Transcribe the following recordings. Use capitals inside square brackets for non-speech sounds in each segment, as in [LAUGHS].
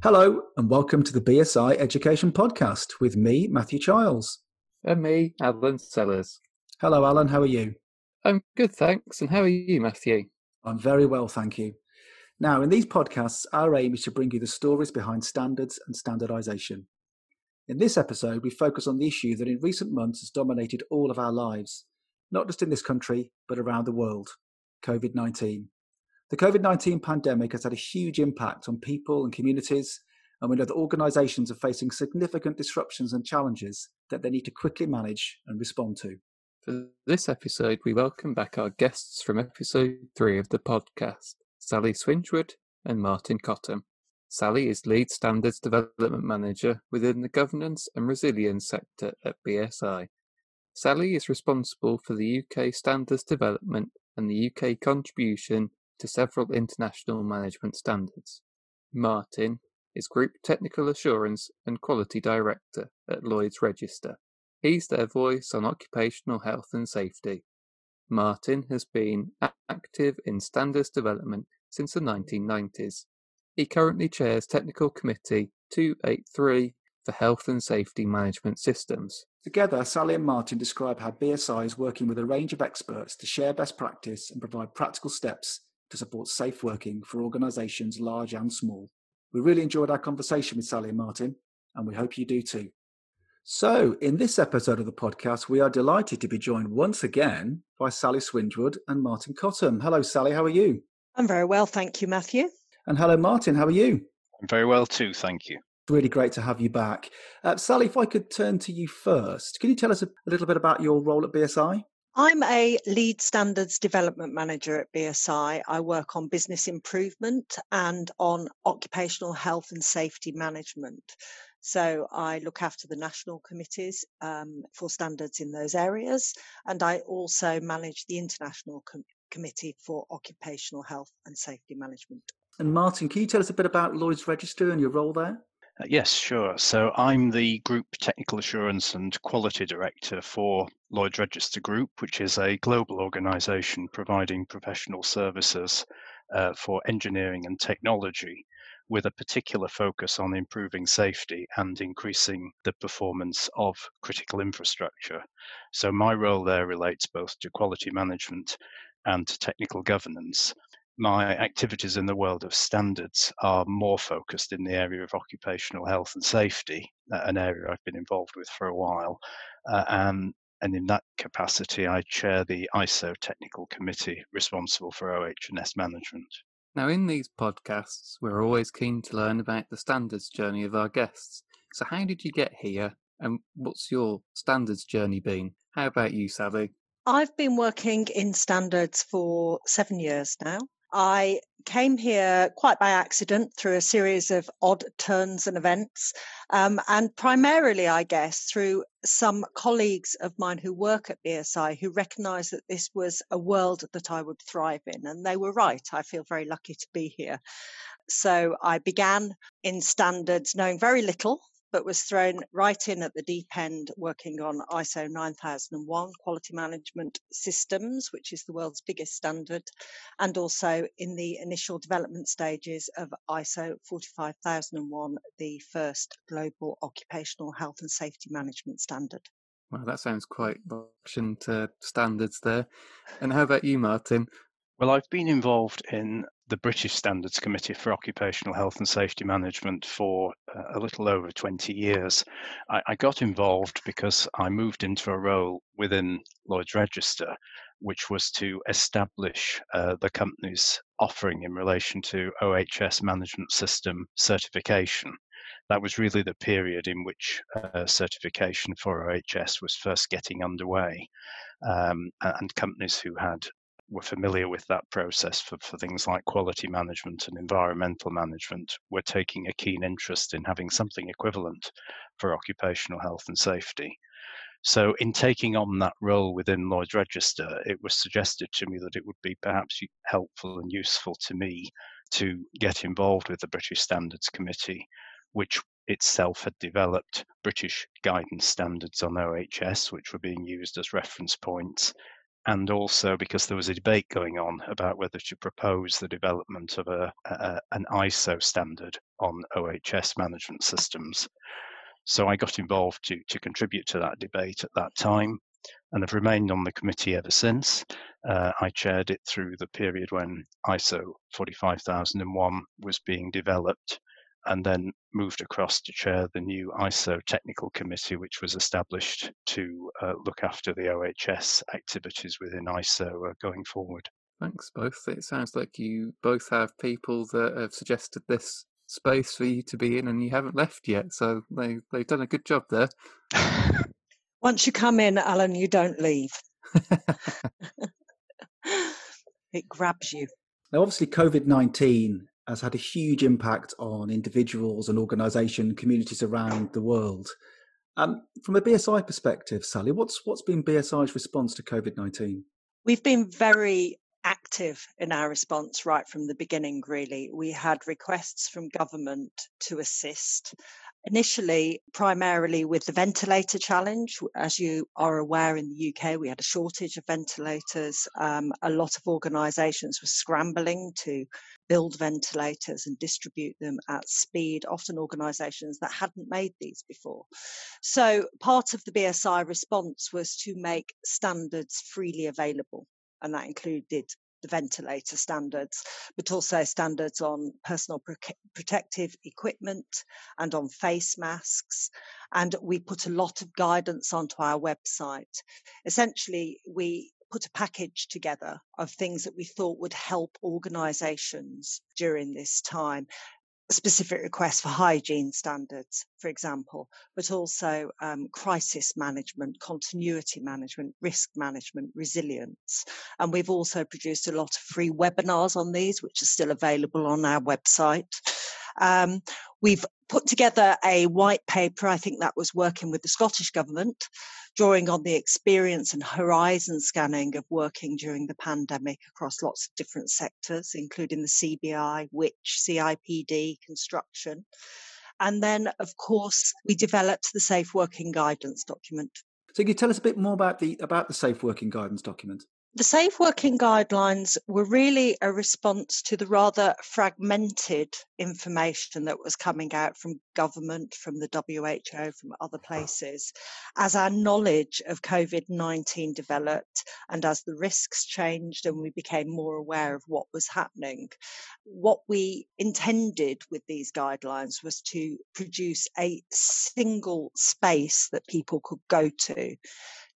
Hello, and welcome to the BSI Education Podcast with me, Matthew Childs. And me, Alan Sellers. Hello, Alan. How are you? I'm good, thanks. And how are you, Matthew? I'm very well, thank you. Now, in these podcasts, our aim is to bring you the stories behind standards and standardisation. In this episode, we focus on the issue that in recent months has dominated all of our lives, not just in this country, but around the world COVID 19. The COVID 19 pandemic has had a huge impact on people and communities, and we know that organisations are facing significant disruptions and challenges that they need to quickly manage and respond to. For this episode, we welcome back our guests from episode three of the podcast Sally Swingewood and Martin Cottam. Sally is Lead Standards Development Manager within the Governance and Resilience sector at BSI. Sally is responsible for the UK standards development and the UK contribution to several international management standards. Martin is Group Technical Assurance and Quality Director at Lloyd's Register. He's their voice on occupational health and safety. Martin has been active in standards development since the 1990s. He currently chairs Technical Committee 283 for Health and Safety Management Systems. Together, Sally and Martin describe how BSI is working with a range of experts to share best practice and provide practical steps to support safe working for organisations large and small. We really enjoyed our conversation with Sally and Martin, and we hope you do too. So, in this episode of the podcast, we are delighted to be joined once again by Sally Swingewood and Martin Cottam. Hello, Sally, how are you? I'm very well, thank you, Matthew. And hello, Martin, how are you? I'm very well too, thank you. Really great to have you back. Uh, Sally, if I could turn to you first, can you tell us a, a little bit about your role at BSI? I'm a lead standards development manager at BSI. I work on business improvement and on occupational health and safety management. So I look after the national committees um, for standards in those areas, and I also manage the international com- committee for occupational health and safety management. And Martin, can you tell us a bit about Lloyd's Register and your role there? Uh, yes, sure. So I'm the Group Technical Assurance and Quality Director for Lloyd's Register Group, which is a global organisation providing professional services uh, for engineering and technology with a particular focus on improving safety and increasing the performance of critical infrastructure. So my role there relates both to quality management and to technical governance my activities in the world of standards are more focused in the area of occupational health and safety, an area I've been involved with for a while. Uh, and, and in that capacity, I chair the ISO technical committee responsible for OH&S management. Now, in these podcasts, we're always keen to learn about the standards journey of our guests. So, how did you get here, and what's your standards journey been? How about you, Sally? I've been working in standards for seven years now. I came here quite by accident through a series of odd turns and events, um, and primarily, I guess, through some colleagues of mine who work at BSI who recognised that this was a world that I would thrive in. And they were right. I feel very lucky to be here. So I began in standards knowing very little but was thrown right in at the deep end working on ISO 9001 quality management systems, which is the world's biggest standard, and also in the initial development stages of ISO 45001, the first global occupational health and safety management standard. Well, that sounds quite action to standards there. And how about you, Martin? Well, I've been involved in the British Standards Committee for Occupational Health and Safety Management for uh, a little over 20 years. I, I, got involved because I moved into a role within Lloyd's Register, which was to establish uh, the company's offering in relation to OH&S management system certification. That was really the period in which uh, certification for OH&S was first getting underway. Um, and companies who had were familiar with that process for, for things like quality management and environmental management were taking a keen interest in having something equivalent for occupational health and safety. So, in taking on that role within Lloyd's Register, it was suggested to me that it would be perhaps helpful and useful to me to get involved with the British Standards Committee, which itself had developed British guidance standards on OH&S, which were being used as reference points and also because there was a debate going on about whether to propose the development of a, a, an ISO standard on OHS management systems. So I got involved to, to contribute to that debate at that time and have remained on the committee ever since. Uh, I chaired it through the period when ISO 45001 was being developed and then moved across to chair the new ISO technical committee, which was established to uh, look after the OHS activities within ISO uh, going forward. Thanks, both. It sounds like you both have people that have suggested this space for you to be in and you haven't left yet. So they, they've done a good job there. [LAUGHS] Once you come in, Alan, you don't leave. [LAUGHS] [LAUGHS] it grabs you. Now, obviously, COVID 19 has had a huge impact on individuals and organisation communities around the world. Um, from a BSI perspective, Sally, what's what's been BSI's response to COVID nineteen? We've been very active in our response right from the beginning. Really, we had requests from government to assist initially primarily with the ventilator challenge. As you are aware, in the UK, we had a shortage of ventilators. Um, a lot of organisations were scrambling to build ventilators and distribute them at speed, often organisations that hadn't made these before. So, part of the BSI response was to make standards freely available. And that included the ventilator standards, but also standards on personal pro- protective equipment and on face masks. And we put a lot of guidance onto our website. Essentially, we put a package together of things that we thought would help organizations during this time specific requests for hygiene standards, for example, but also um, crisis management, continuity management, risk management, resilience. And we've also produced a lot of free webinars on these, which are still available on our website. Um, we've put together a white paper, I think that was working with the Scottish Government, drawing on the experience and horizon scanning of working during the pandemic across lots of different sectors, including the CBI, which, CIPD, construction. And then, of course, we developed the Safe Working Guidance document. So, can you tell us a bit more about the about the Safe Working Guidance document? The safe working guidelines were really a response to the rather fragmented information that was coming out from government, from the WHO, from other places. As our knowledge of COVID 19 developed and as the risks changed and we became more aware of what was happening, what we intended with these guidelines was to produce a single space that people could go to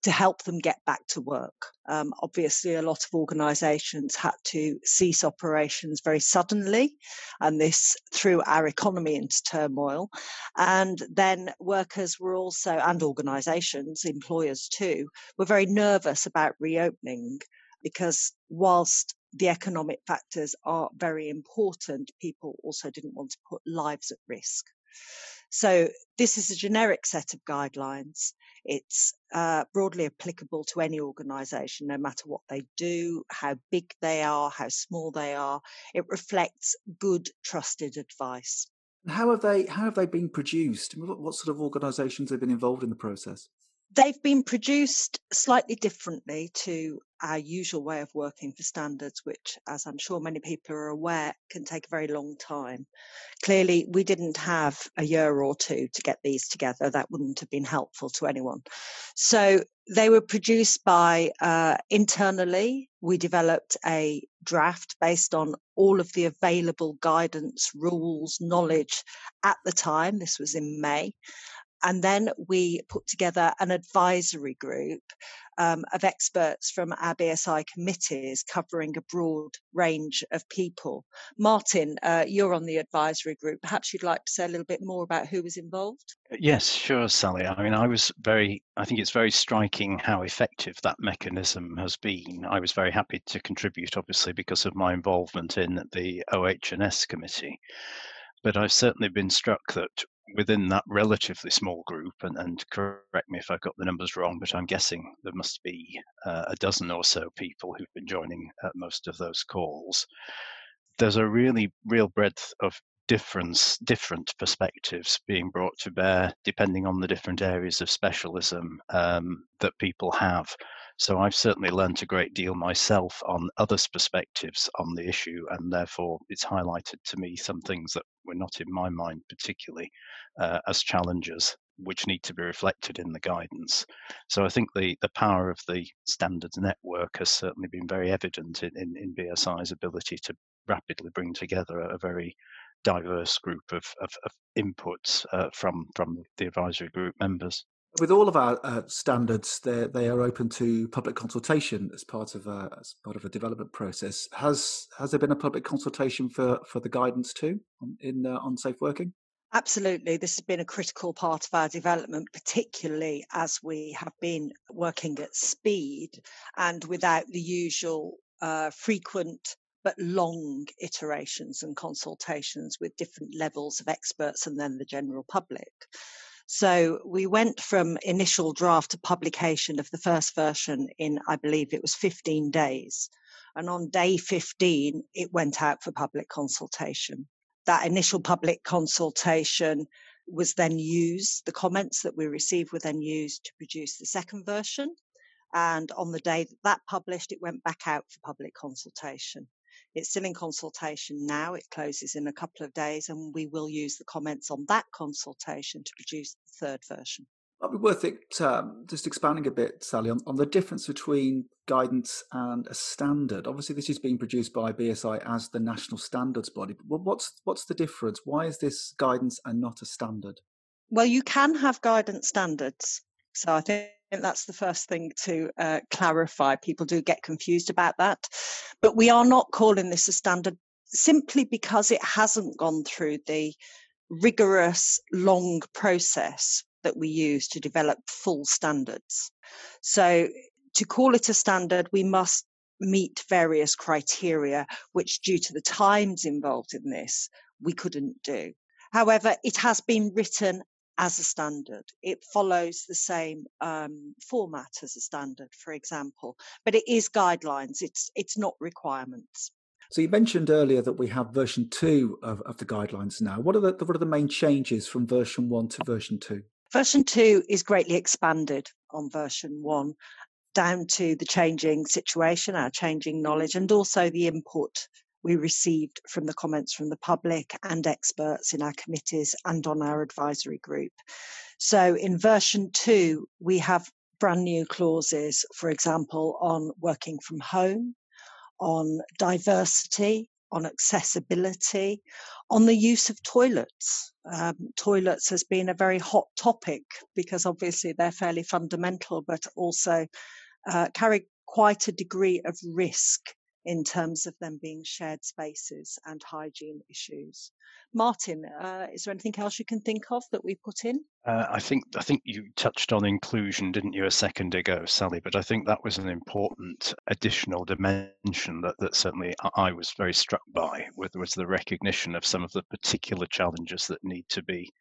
to help them get back to work. Um, obviously, a lot of organisations had to cease operations very suddenly, and this threw our economy into turmoil. And then workers were also, and organisations, employers too, were very nervous about reopening because whilst the economic factors are very important, people also didn't want to put lives at risk. So, this is a generic set of guidelines. It's uh, broadly applicable to any organisation, no matter what they do, how big they are, how small they are. It reflects good, trusted advice. How have they? How have they been produced? What sort of organisations have been involved in the process? They've been produced slightly differently to our usual way of working for standards, which, as I'm sure many people are aware, can take a very long time. Clearly, we didn't have a year or two to get these together. That wouldn't have been helpful to anyone. So they were produced by uh, internally. We developed a draft based on all of the available guidance, rules, knowledge at the time. This was in May. And then we put together an advisory group um, of experts from our BSI committees covering a broad range of people. Martin, uh, you're on the advisory group. Perhaps you'd like to say a little bit more about who was involved? Uh, yes, sure, Sally. I mean, I was very, I think it's very striking how effective that mechanism has been. I was very happy to contribute, obviously, because of my involvement in the OH&S committee. But I've certainly been struck that within that relatively small group, and, and correct me if I've got the numbers wrong, but I'm guessing there must be uh, a dozen or so people who've been joining most of those calls. There's a really real breadth of difference, different perspectives being brought to bear depending on the different areas of specialism um, that people have. So I've certainly learned a great deal myself on others' perspectives on the issue, and therefore it's highlighted to me some things that were not in my mind particularly uh, as challenges which need to be reflected in the guidance. So I think the, the power of the standards network has certainly been very evident in, in, in BSI's ability to rapidly bring together a, very diverse group of, of, of inputs uh, from from the advisory group members. With all of our uh, standards, they are open to public consultation as part of a as part of a development process. Has has there been a public consultation for for the guidance too in uh, on safe working? Absolutely. This has been a critical part of our development, particularly as we have been working at speed and without the usual uh, frequent but long iterations and consultations with different levels of experts and then the general public. So we went from initial draft to publication of the first version in, I believe it was 15 days. And on day 15, it went out for public consultation. That initial public consultation was then used, the comments that we received were then used to produce the second version. And on the day that that published, it went back out for public consultation. It's still in consultation now. It closes in a couple of days, and we will use the comments on that consultation to produce the third version. Might be worth it um, just expanding a bit, Sally, on, on the difference between guidance and a standard. Obviously, this is being produced by BSI as the national standards body. But what's what's the difference? Why is this guidance and not a standard? Well, you can have guidance standards. So I think think that's the first thing to uh, clarify. People do get confused about that. But we are not calling this a standard simply because it hasn't gone through the rigorous, long process that we use to develop full standards. So to call it a standard, we must meet various criteria, which, due to the times involved in this, we couldn't do. However, it has been written as a standard. It follows the same um, format as a standard, for example, but it is guidelines. It's it's not requirements. So you mentioned earlier that we have version two of, of the guidelines now. What are the what are the main changes from version one to version two? Version two is greatly expanded on version one, down to the changing situation, our changing knowledge, and also the input we received from the comments from the public and experts in our committees and on our advisory group. So in version two, we have brand new clauses, for example, on working from home, on diversity, on accessibility, on the use of toilets. Um, toilets has been a very hot topic because obviously they're fairly fundamental, but also uh, carry quite a degree of risk in terms of them being shared spaces and hygiene issues. Martin, uh, is there anything else you can think of that we put in? Uh, I think I think you touched on inclusion, didn't you, a second ago, Sally? But I think that was an important additional dimension that, that certainly I was very struck by, with was the recognition of some of the particular challenges that need to be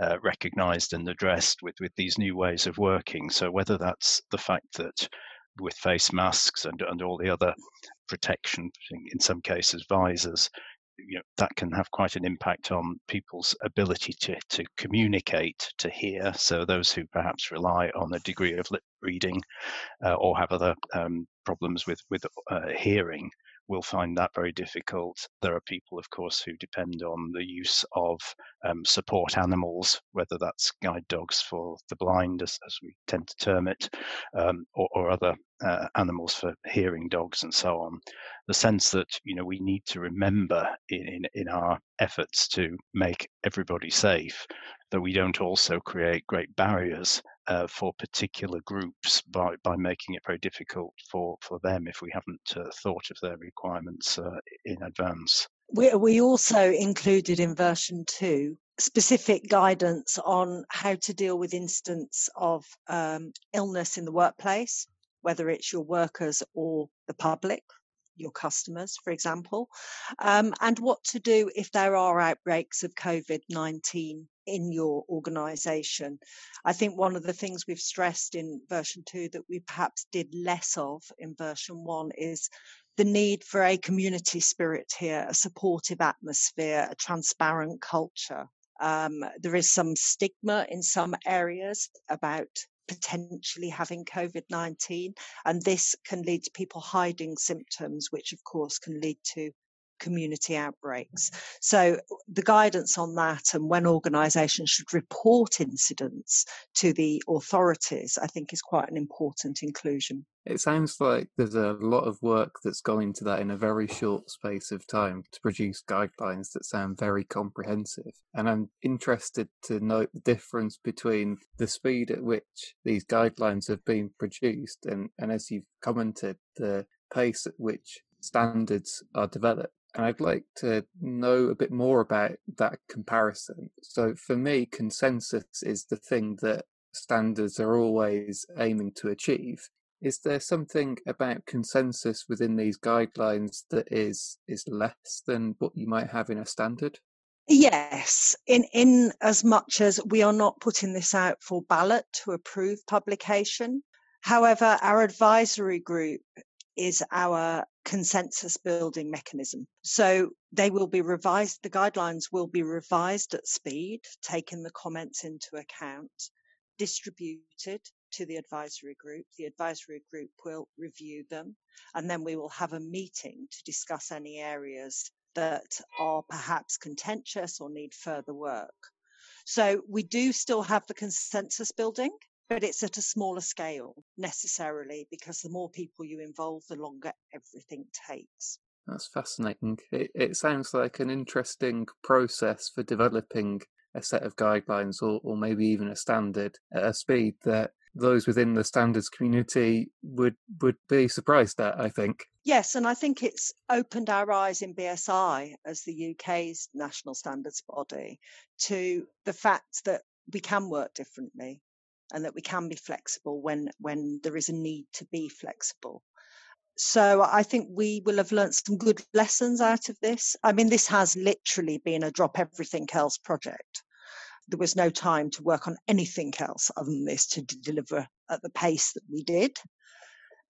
uh, recognised and addressed with with these new ways of working. So whether that's the fact that with face masks and, and all the other protection, in some cases visors, you know, that can have quite an impact on people's ability to, to communicate, to hear. So those who perhaps rely on a degree of lip reading uh, or have other um, problems with with uh, hearing will find that very difficult. There are people, of course, who depend on the use of um, support animals, whether that's guide dogs for the blind, as, as we tend to term it, um, or, or, other uh, animals for hearing dogs and so on. The sense that you know we need to remember in, in, in our efforts to make everybody safe that we don't also create great barriers uh, for particular groups by, by making it very difficult for, for them if we haven't uh, thought of their requirements uh, in advance. We, we also included in version two specific guidance on how to deal with instance of um, illness in the workplace, whether it's your workers or the public, your customers, for example, um, and what to do if there are outbreaks of COVID 19 in your organization. I think one of the things we've stressed in version two that we perhaps did less of in version one is the need for a community spirit here, a supportive atmosphere, a transparent culture. Um, there is some stigma in some areas about potentially having COVID 19, and this can lead to people hiding symptoms, which of course can lead to community outbreaks. So, the guidance on that and when organisations should report incidents to the authorities, I think, is quite an important inclusion. It sounds like there's a lot of work that's gone into that in a very short space of time to produce guidelines that sound very comprehensive. And I'm interested to note the difference between the speed at which these guidelines have been produced and, and as you've commented, the pace at which standards are developed. And I'd like to know a bit more about that comparison. So for me, consensus is the thing that standards are always aiming to achieve. Is there something about consensus within these guidelines that is is less than what you might have in a standard? Yes, in in as much as we are not putting this out for ballot to approve publication. However, our advisory group is our consensus building mechanism. So they will be revised, the guidelines will be revised at speed, taking the comments into account, distributed to the advisory group. The advisory group will review them, and then we will have a meeting to discuss any areas that are perhaps contentious or need further work. So we do still have the consensus building but it's at a smaller scale necessarily because the more people you involve, the longer everything takes. That's fascinating. It, it sounds like an interesting process for developing a set of guidelines or, or maybe even a standard at a speed that those within the standards community would would be surprised at, I think. Yes, and I think it's opened our eyes in BSI as the UK's national standards body to the fact that we can work differently and that we can be flexible when when there is a need to be flexible. So i think we will have learnt some good lessons out of this. I mean this has literally been a drop everything else project there was no time to work on anything else other than this to deliver at the pace that we did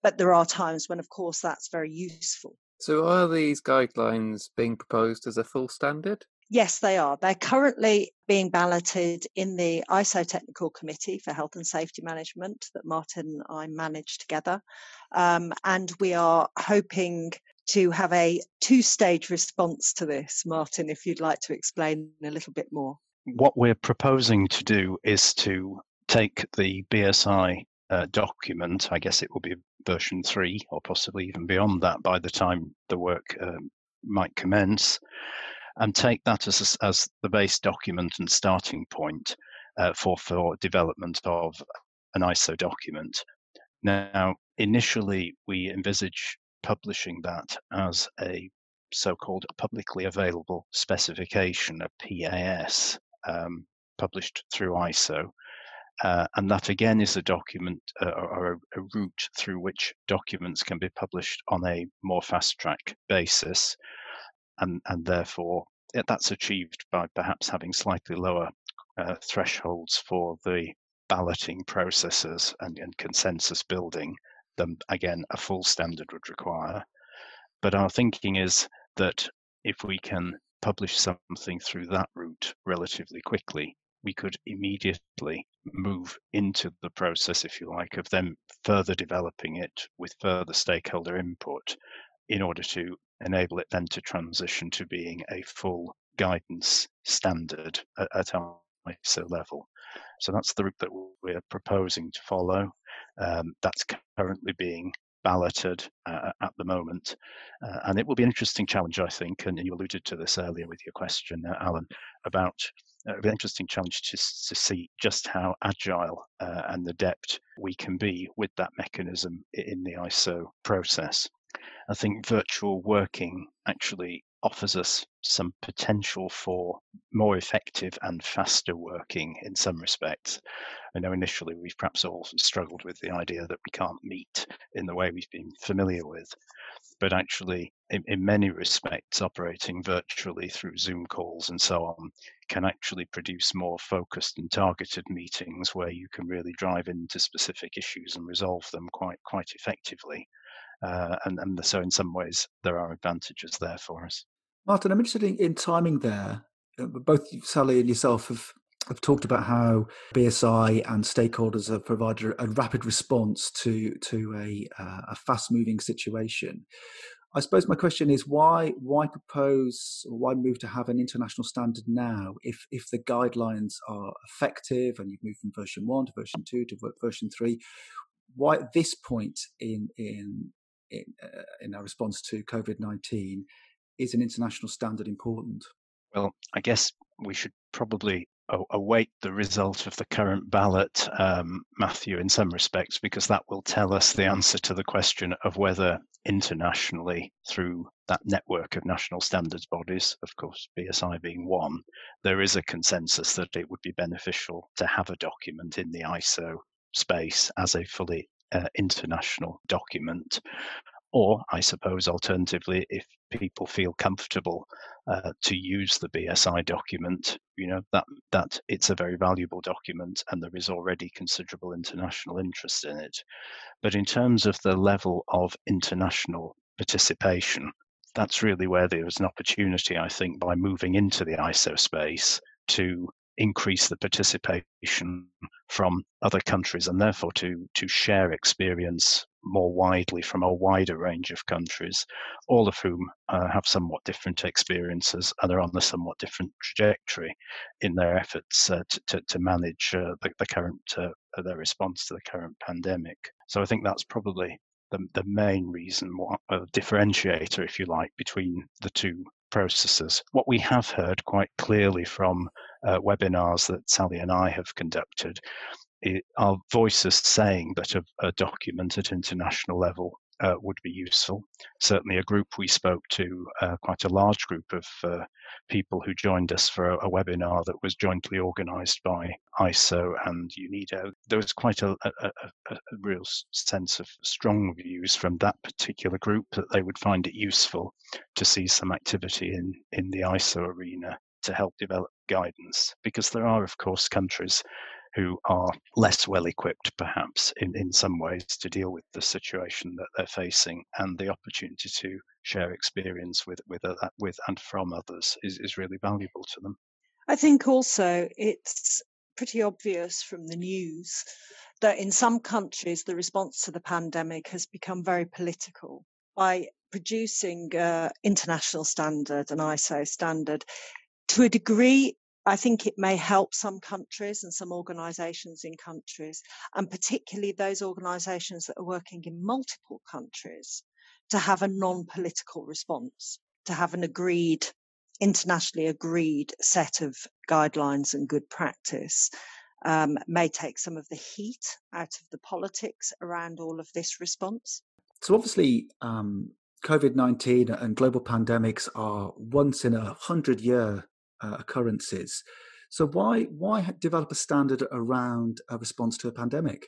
but there are times when of course that's very useful so are these guidelines being proposed as a full standard Yes, they are. They're currently being balloted in the ISO Technical Committee for Health and Safety Management that Martin and I manage together. Um, and we are hoping to have a two stage response to this. Martin, if you'd like to explain a little bit more. What we're proposing to do is to take the BSI uh, document, I guess it will be version three or possibly even beyond that by the time the work um, might commence and take that as, as the base document and starting point uh, for, for development of an ISO document. Now, initially, we envisage publishing that as a so-called publicly available specification, a PAS, um, published through ISO. Uh, and that again is a document uh, or a, a, route through which documents can be published on a more fast track basis and, and therefore that's achieved by perhaps having slightly lower uh, thresholds for the balloting processes and, and consensus building than again a full standard would require. But our thinking is that if we can publish something through that route relatively quickly, we could immediately move into the process, if you like, of them further developing it with further stakeholder input in order to enable it then to transition to being a full guidance standard at, at ISO level. So that's the route that we're proposing to follow. Um, that's currently being balloted uh, at the moment. Uh, and it will be an interesting challenge, I think, and you alluded to this earlier with your question, uh, Alan, about uh, an interesting challenge to, to see just how agile uh, and adept we can be with that mechanism in the ISO process. I think virtual working actually offers us some potential for more effective and faster working in some respects. I know initially we've perhaps all struggled with the idea that we can't meet in the way we've been familiar with, but actually, in, in many respects, operating virtually through Zoom calls and so on can actually produce more focused and targeted meetings where you can really drive into specific issues and resolve them quite quite effectively. Uh, and, and so, in some ways, there are advantages there for us. Martin, I'm interested in, in timing there. Uh, both Sally and yourself have, have talked about how BSI and stakeholders have provided a rapid response to to a, uh, a fast moving situation. I suppose my question is why why propose or why move to have an international standard now if if the guidelines are effective and you've moved from version one to version two to version three? Why at this point in in in, uh, in our response to COVID nineteen is an international standard important? Well, I guess we should probably await the result of the current ballot, um, Matthew, in some respects, because that will tell us the answer to the question of whether internationally, through that network of national standards bodies, of course, BSI being one, there is a consensus that it would be beneficial to have a document in the ISO space as a fully uh, international document. Or, I suppose, alternatively, if people feel comfortable uh, to use the BSI document, you know that that it's a very valuable document, and there is already considerable international interest in it. But in terms of the level of international participation, that's really where there was an opportunity, I think, by moving into the ISO space to increase the participation from other countries and therefore to to share experience more widely from a wider range of countries, all of whom uh, have somewhat different experiences and are on a somewhat different trajectory in their efforts uh, to, to, manage uh, the, the, current uh, their response to the current pandemic. So I think that's probably the, the main reason, a differentiator, if you like, between the two processes. What we have heard quite clearly from uh, webinars that Sally and I have conducted are voices saying that a, a, document at international level uh, would be useful. Certainly, a group we spoke to, uh, quite a large group of uh, people who joined us for a, a, webinar that was jointly organised by ISO and UNIDO. There was quite a, a, real sense of strong views from that particular group that they would find it useful to see some activity in, in the ISO arena to help develop guidance because there are, of course, countries who are less well equipped, perhaps, in, in some ways, to deal with the situation that they're facing, and the opportunity to share experience with with with and from others is, is really valuable to them. I think also it's pretty obvious from the news that in some countries the response to the pandemic has become very political by producing uh, international standard and ISO standard. To a degree, I think it may help some countries and some organisations in countries, and particularly those organisations that are working in multiple countries, to have a non political response, to have an agreed, internationally agreed set of guidelines and good practice. Um, may take some of the heat out of the politics around all of this response. So, obviously, um, COVID 19 and global pandemics are once in a hundred year uh, occurrences. So why why develop a standard around a response to a pandemic?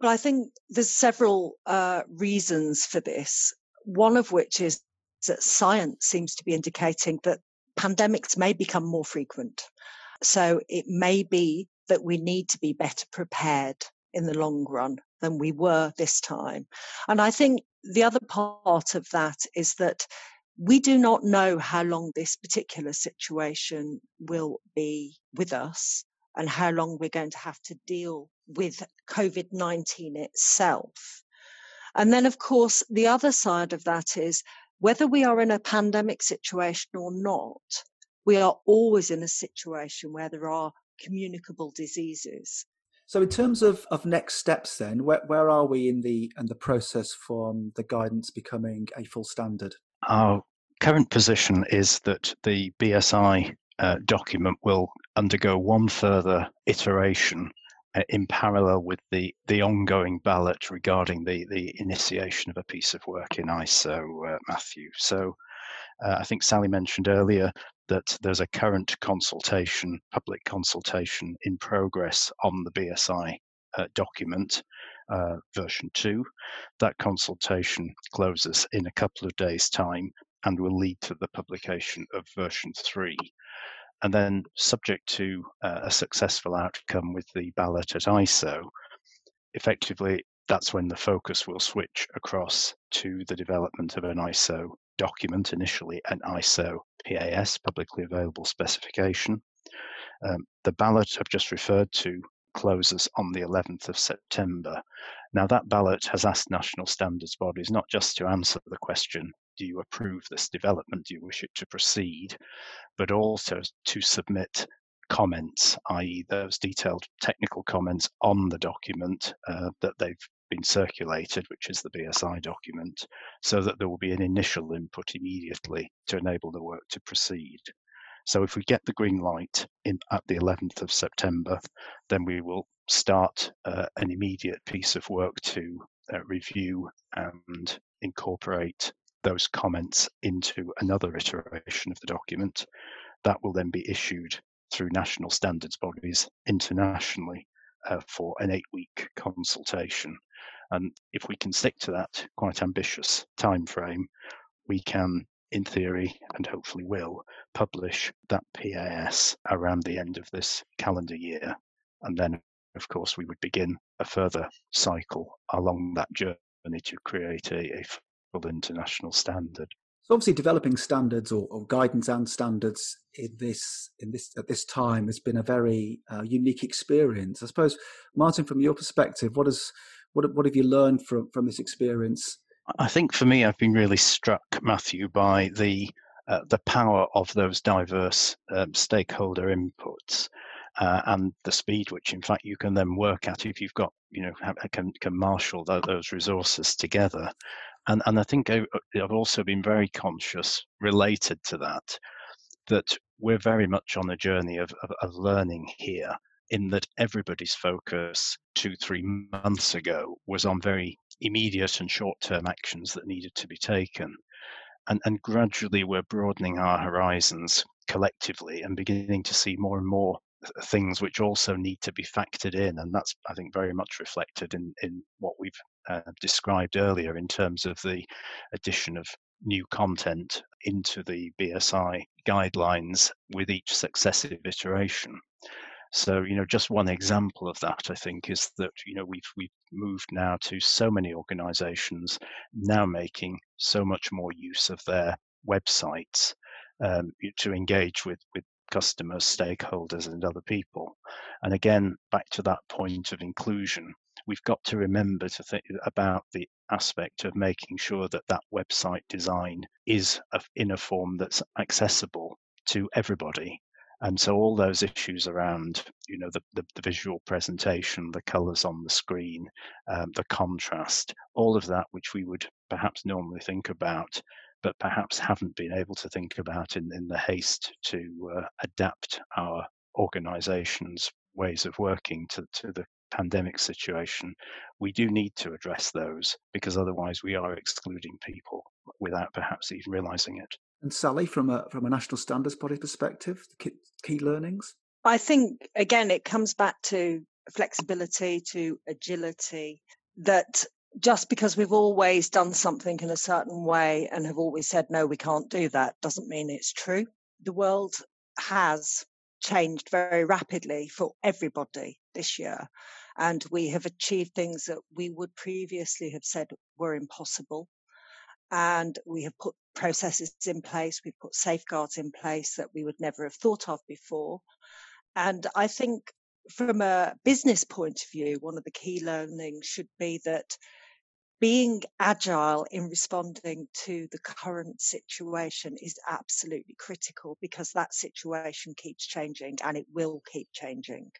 Well, I think there's several uh, reasons for this. One of which is that science seems to be indicating that pandemics may become more frequent. So it may be that we need to be better prepared in the long run than we were this time. And I think the other part of that is that we do not know how long this particular situation will be with us and how long we're going to have to deal with COVID 19 itself. And then, of course, the other side of that is whether we are in a pandemic situation or not, we are always in a situation where there are communicable diseases. So, in terms of, of next steps, then, where, where are we in the in the process from the guidance becoming a full standard? Our current position is that the BSI uh, document will undergo one further iteration uh, in parallel with the, the ongoing ballot regarding the, the initiation of a piece of work in ISO, uh, Matthew. So uh, I think Sally mentioned earlier that there's a current consultation, public consultation in progress on the BSI uh, document. Uh, version 2. That consultation closes in a couple of days' time and will lead to the publication of version 3. And then, subject to uh, a successful outcome with the ballot at ISO, effectively that's when the focus will switch across to the development of an ISO document, initially an ISO PAS, publicly available specification. Um, the ballot I've just referred to closes on the 11th of September. Now, that ballot has asked national standards bodies not just to answer the question, do you approve this development, do you wish it to proceed, but also to submit comments, i.e., those detailed technical comments on the document uh, that they've been circulated, which is the BSI document, so that there will be an initial input immediately to enable the work to proceed. So if we get the green light in at the 11th of September, then we will start uh, an immediate piece of work to uh, review and incorporate those comments into another iteration of the document. That will then be issued through national standards bodies internationally uh, for an eight week consultation. And if we can stick to that quite ambitious time frame, we can, in theory, and hopefully will, publish that PAS around the end of this calendar year. And then, of course, we would begin a further cycle along that journey to create a, a full international standard. So obviously, developing standards or, or, guidance and standards in this in this at this time has been a very uh, unique experience. I suppose, Martin, from your perspective, what has what what have you learned from from this experience? I think for me, I've been really struck, Matthew, by the uh, the power of those diverse um, stakeholder inputs. Uh, and the speed which in fact you can then work at if you've got you know have, can can marshal those resources together and and I think I, have also been very conscious related to that that we're very much on a journey of, of, of learning here in that everybody's focus two three months ago was on very immediate and short term actions that needed to be taken. And and gradually we're broadening our horizons collectively and beginning to see more and more things which also need to be factored in. And that's i think very much reflected in in what we've uh, described earlier in terms of the addition of new content into the bsi guidelines with each successive iteration. So you know just one example of that i think is that you know we've we've moved now to so many organizations now making so much more use of their websites um, to engage with with customers, stakeholders, and other people. And again, back to that point of inclusion, we've got to remember to think about the aspect of making sure that that website design is in a form that's accessible to everybody. And so all those issues around, you know, the, the, the visual presentation, the colors on the screen, um, the contrast, all of that, which we would perhaps normally think about but perhaps haven't been able to think about in, in the haste to uh, adapt our organizations' ways of working to, to the pandemic situation, we do need to address those because otherwise we are excluding people without perhaps even realizing it. And Sally, from a from a national standards body perspective, key, key learnings. I think again it comes back to flexibility, to agility. That just because we've always done something in a certain way and have always said, no, we can't do that, doesn't mean it's true. The world has changed very rapidly for everybody this year. And we have achieved things that we would previously have said were impossible. And we have put processes in place, we've put safeguards in place that we would never have thought of before. And I think from a business point of view, one of the key learnings should be that being agile in responding to the current situation is absolutely critical because that situation keeps changing and it will keep changing.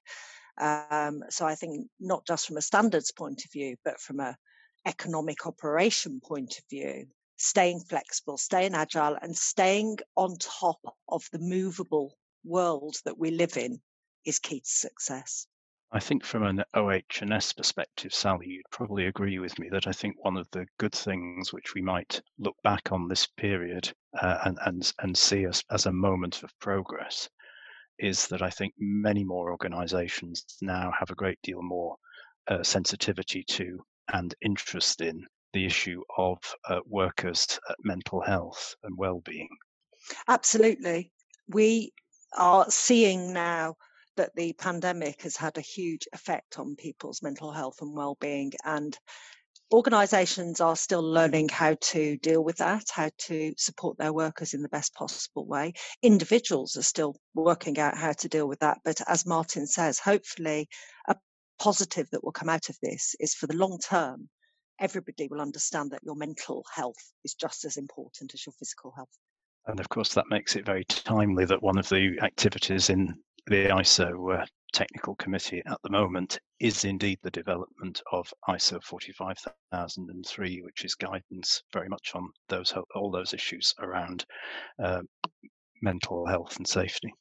Um, so I think not just from a standards point of view, but from a economic operation point of view, staying flexible, staying agile, and staying on top of the movable world that we live in is key to success. I think from an OH&S perspective, Sally, you'd probably agree with me that I think one of the good things which we might look back on this period uh, and, and, and see as, as a moment of progress is that I think many more organizations now have a great deal more uh, sensitivity to and interest in the issue of uh, workers' uh, mental health and well-being. Absolutely. We are seeing now that the pandemic has had a huge effect on people's mental health and well-being and organizations are still learning how to deal with that, how to support their workers in the best possible way. Individuals are still working out how to deal with that. But as Martin says, hopefully a positive that will come out of this is for the long term, everybody will understand that your mental health is just as important as your physical health. And of course, that makes it very timely that one of the activities in the ISO uh, technical committee at the moment is indeed the development of ISO 45003, which is guidance very much on those all those issues around uh, mental health and safety.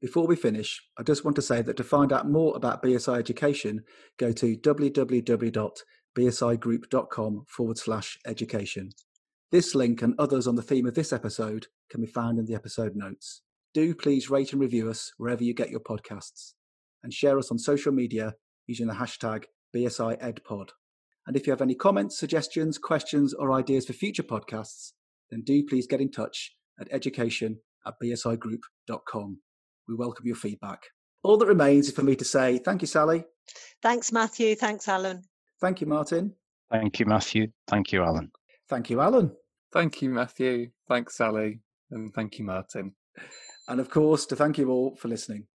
Before we finish, I just want to say that to find out more about BSI education, go to www.bsigroup.com forward slash education. This link and others on the theme of this episode can be found in the episode notes. Do please rate and review us wherever you get your podcasts and share us on social media using the hashtag BSIEdPod. And if you have any comments, suggestions, questions, or ideas for future podcasts, then do please get in touch at education at bsigroup.com. We welcome your feedback. All that remains is for me to say thank you, Sally. Thanks, Matthew. Thanks, Alan. Thank you, Martin. Thank you, Matthew. Thank you, Alan. Thank you, Alan. Thank you, Matthew. Thanks, Sally. And thank you, Martin. And of course, to thank you all for listening.